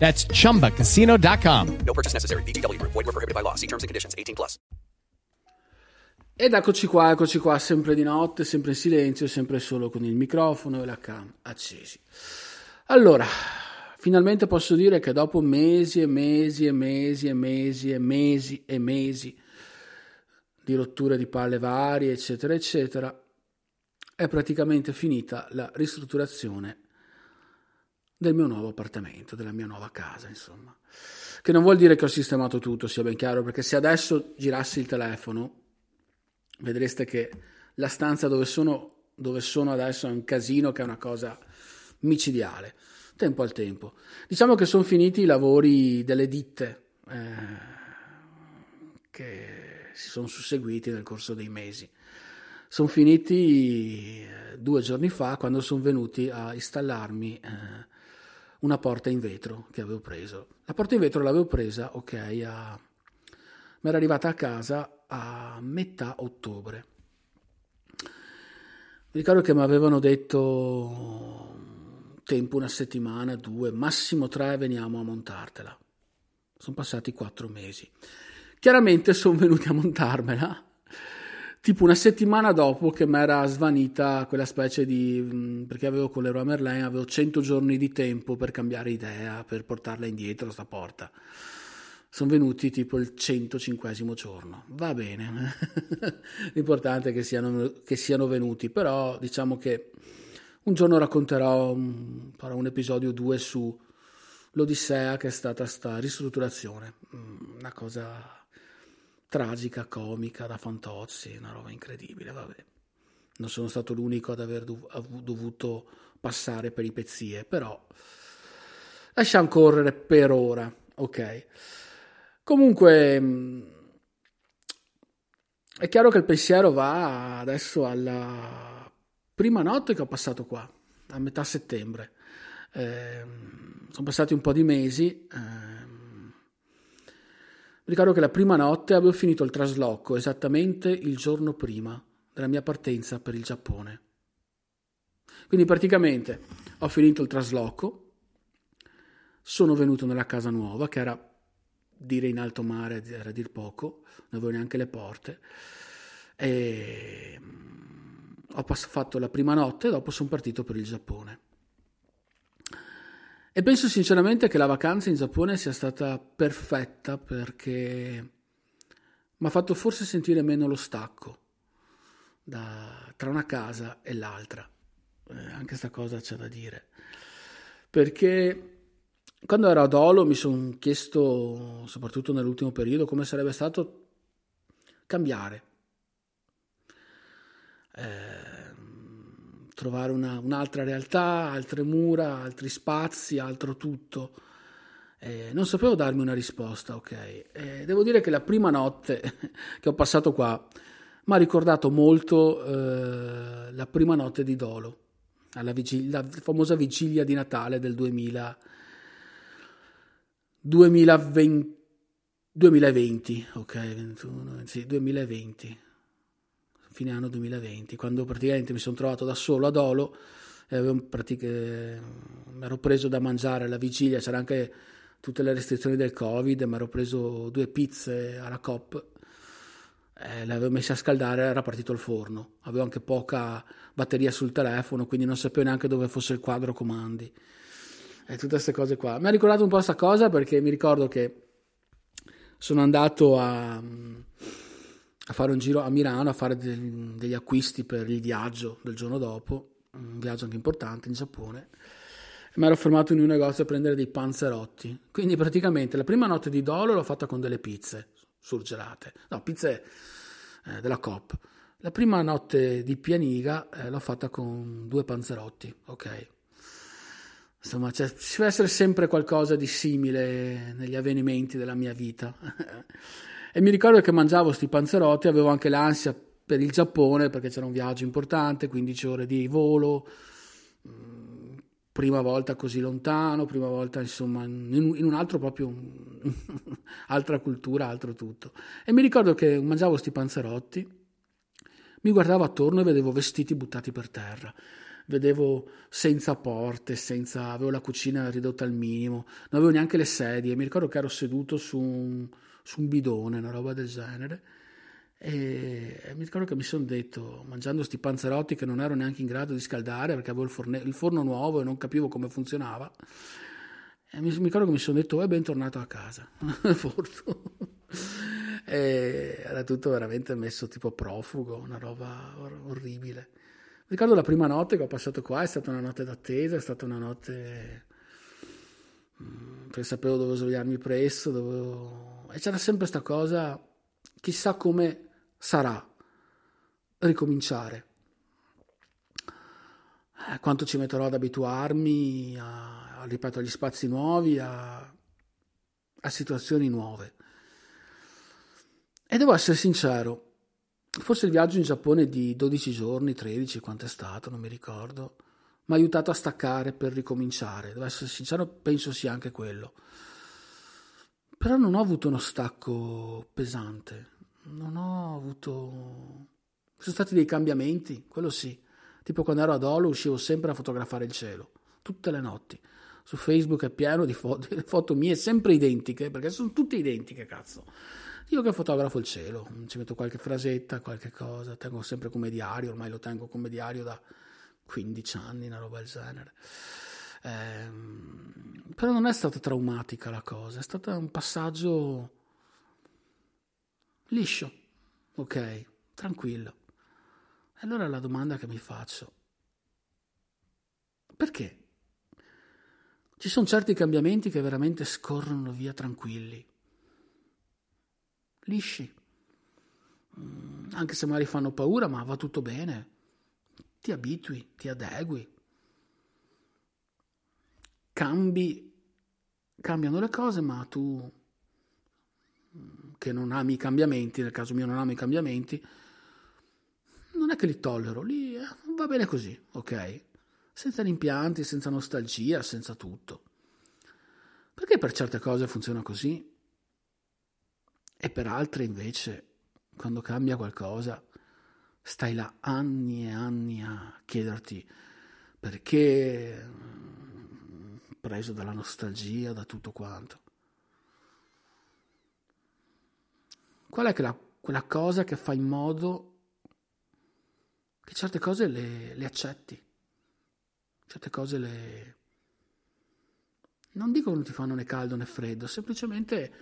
That's chumbacasino.com. No purchase necessary. VGW Group. Void were prohibited by law. See terms and conditions. 18 plus. Ed eccoci qua, eccoci qua, sempre di notte, sempre in silenzio, sempre solo con il microfono e la cam accesi. Allora, finalmente posso dire che dopo mesi e mesi e mesi e mesi e mesi e mesi di rotture di palle varie, eccetera, eccetera, è praticamente finita la ristrutturazione del mio nuovo appartamento, della mia nuova casa, insomma. Che non vuol dire che ho sistemato tutto, sia ben chiaro, perché se adesso girassi il telefono, vedreste che la stanza dove sono, dove sono adesso è un casino che è una cosa micidiale. Tempo al tempo. Diciamo che sono finiti i lavori delle ditte eh, che si sono susseguiti nel corso dei mesi. Sono finiti eh, due giorni fa quando sono venuti a installarmi eh, una porta in vetro che avevo preso. La porta in vetro l'avevo presa, ok, a... mi era arrivata a casa a metà ottobre. Mi ricordo che mi avevano detto tempo una settimana, due, massimo tre, veniamo a montartela. Sono passati quattro mesi. Chiaramente sono venuti a montarmela tipo una settimana dopo che mi era svanita quella specie di... perché avevo con l'Eroa Merlin, avevo 100 giorni di tempo per cambiare idea, per portarla indietro sta porta. Sono venuti tipo il 105 giorno. Va bene, l'importante è che siano, che siano venuti, però diciamo che un giorno racconterò un, un episodio 2 su l'Odissea che è stata sta ristrutturazione, una cosa tragica, comica, da fantozzi, una roba incredibile, vabbè. Non sono stato l'unico ad aver dovuto passare peripezie, però lasciamo correre per ora, ok? Comunque mm, è chiaro che il pensiero va adesso alla prima notte che ho passato qua, a metà settembre. Eh, sono passati un po' di mesi. Eh, ricordo che la prima notte avevo finito il trasloco esattamente il giorno prima della mia partenza per il Giappone. Quindi praticamente ho finito il trasloco, sono venuto nella casa nuova, che era dire in alto mare, era dir poco, non avevo neanche le porte, e mm, ho fatto la prima notte e dopo sono partito per il Giappone. E penso sinceramente che la vacanza in Giappone sia stata perfetta perché mi ha fatto forse sentire meno lo stacco da, tra una casa e l'altra. Eh, anche questa cosa c'è da dire. Perché quando ero ad Olo mi sono chiesto, soprattutto nell'ultimo periodo, come sarebbe stato cambiare. Eh, trovare una, un'altra realtà, altre mura, altri spazi, altro tutto. Eh, non sapevo darmi una risposta, ok. Eh, devo dire che la prima notte che ho passato qua mi ha ricordato molto eh, la prima notte di Dolo, vigilia, la famosa vigilia di Natale del 2000, 2020, 2020, ok, 21, sì, 2020 fine anno 2020, quando praticamente mi sono trovato da solo ad Olo e pratic- mi ero preso da mangiare alla vigilia, c'era anche tutte le restrizioni del Covid, mi ero preso due pizze alla COP, eh, le avevo messe a scaldare, era partito il forno, avevo anche poca batteria sul telefono, quindi non sapevo neanche dove fosse il quadro comandi e tutte queste cose qua. Mi ha ricordato un po' questa cosa perché mi ricordo che sono andato a a fare un giro a Milano, a fare del, degli acquisti per il viaggio del giorno dopo, un viaggio anche importante in Giappone. Mi ero fermato in un negozio a prendere dei panzerotti. Quindi praticamente la prima notte di dolo l'ho fatta con delle pizze, surgelate. No, pizze eh, della Coop. La prima notte di pianiga eh, l'ho fatta con due panzerotti, ok? Insomma, cioè, ci deve essere sempre qualcosa di simile negli avvenimenti della mia vita. e mi ricordo che mangiavo questi panzerotti, avevo anche l'ansia per il Giappone perché c'era un viaggio importante, 15 ore di volo, mm, prima volta così lontano, prima volta insomma in, un altro proprio, altra cultura, altro tutto. E mi ricordo che mangiavo questi panzerotti, mi guardavo attorno e vedevo vestiti buttati per terra vedevo senza porte, senza, avevo la cucina ridotta al minimo, non avevo neanche le sedie, mi ricordo che ero seduto su un, su un bidone, una roba del genere, e, e mi ricordo che mi sono detto, mangiando questi panzerotti che non ero neanche in grado di scaldare perché avevo il, forne, il forno nuovo e non capivo come funzionava, e mi, mi ricordo che mi sono detto, è bentornato a casa, e era tutto veramente messo tipo profugo, una roba orribile. Ricordo la prima notte che ho passato qua, è stata una notte d'attesa, è stata una notte mm, perché sapevo dove svegliarmi presto, dovevo... e c'era sempre questa cosa, chissà come sarà ricominciare. Eh, quanto ci metterò ad abituarmi, a, ripeto, agli spazi nuovi, a, a situazioni nuove. E devo essere sincero, Forse il viaggio in Giappone di 12 giorni, 13, quanto è stato, non mi ricordo, mi ha aiutato a staccare per ricominciare. Devo essere sincero, penso sia anche quello. Però non ho avuto uno stacco pesante, non ho avuto... Ci sono stati dei cambiamenti, quello sì. Tipo quando ero ad Olo uscivo sempre a fotografare il cielo, tutte le notti. Su Facebook è pieno di foto, foto mie sempre identiche, perché sono tutte identiche, cazzo io che fotografo il cielo, ci metto qualche frasetta, qualche cosa, tengo sempre come diario, ormai lo tengo come diario da 15 anni, una roba del genere. Eh, però non è stata traumatica la cosa, è stato un passaggio liscio, ok, tranquillo. E allora la domanda che mi faccio, perché? Ci sono certi cambiamenti che veramente scorrono via tranquilli lisci. Mm, anche se magari fanno paura, ma va tutto bene. Ti abitui, ti adegui. Cambi, cambiano le cose, ma tu mm, che non ami i cambiamenti, nel caso mio non amo i cambiamenti, non è che li tollero, lì eh, va bene così, ok? Senza rimpianti, senza nostalgia, senza tutto. Perché per certe cose funziona così e per altre invece, quando cambia qualcosa, stai là anni e anni a chiederti perché, preso dalla nostalgia, da tutto quanto. Qual è quella, quella cosa che fa in modo che certe cose le, le accetti, certe cose le... Non dico che non ti fanno né caldo né freddo, semplicemente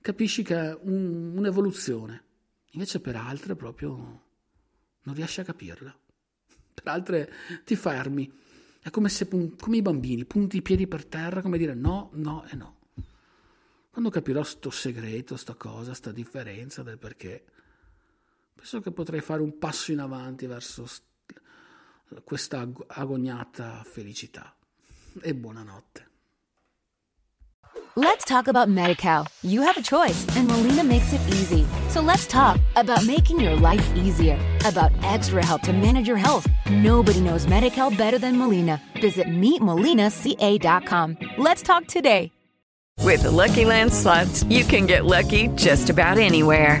capisci che è un, un'evoluzione. Invece per altre proprio non riesci a capirla. Per altre ti fermi. È come se come i bambini, punti i piedi per terra, come dire no, no e no. Quando capirò sto segreto, sta cosa, sta differenza del perché, penso che potrei fare un passo in avanti verso questa agognata felicità. E buonanotte. Let's talk about MediCal. You have a choice, and Molina makes it easy. So let's talk about making your life easier, about extra help to manage your health. Nobody knows MediCal better than Molina. Visit meetmolinaca.com. Let's talk today. With the Lucky Land slots, you can get lucky just about anywhere.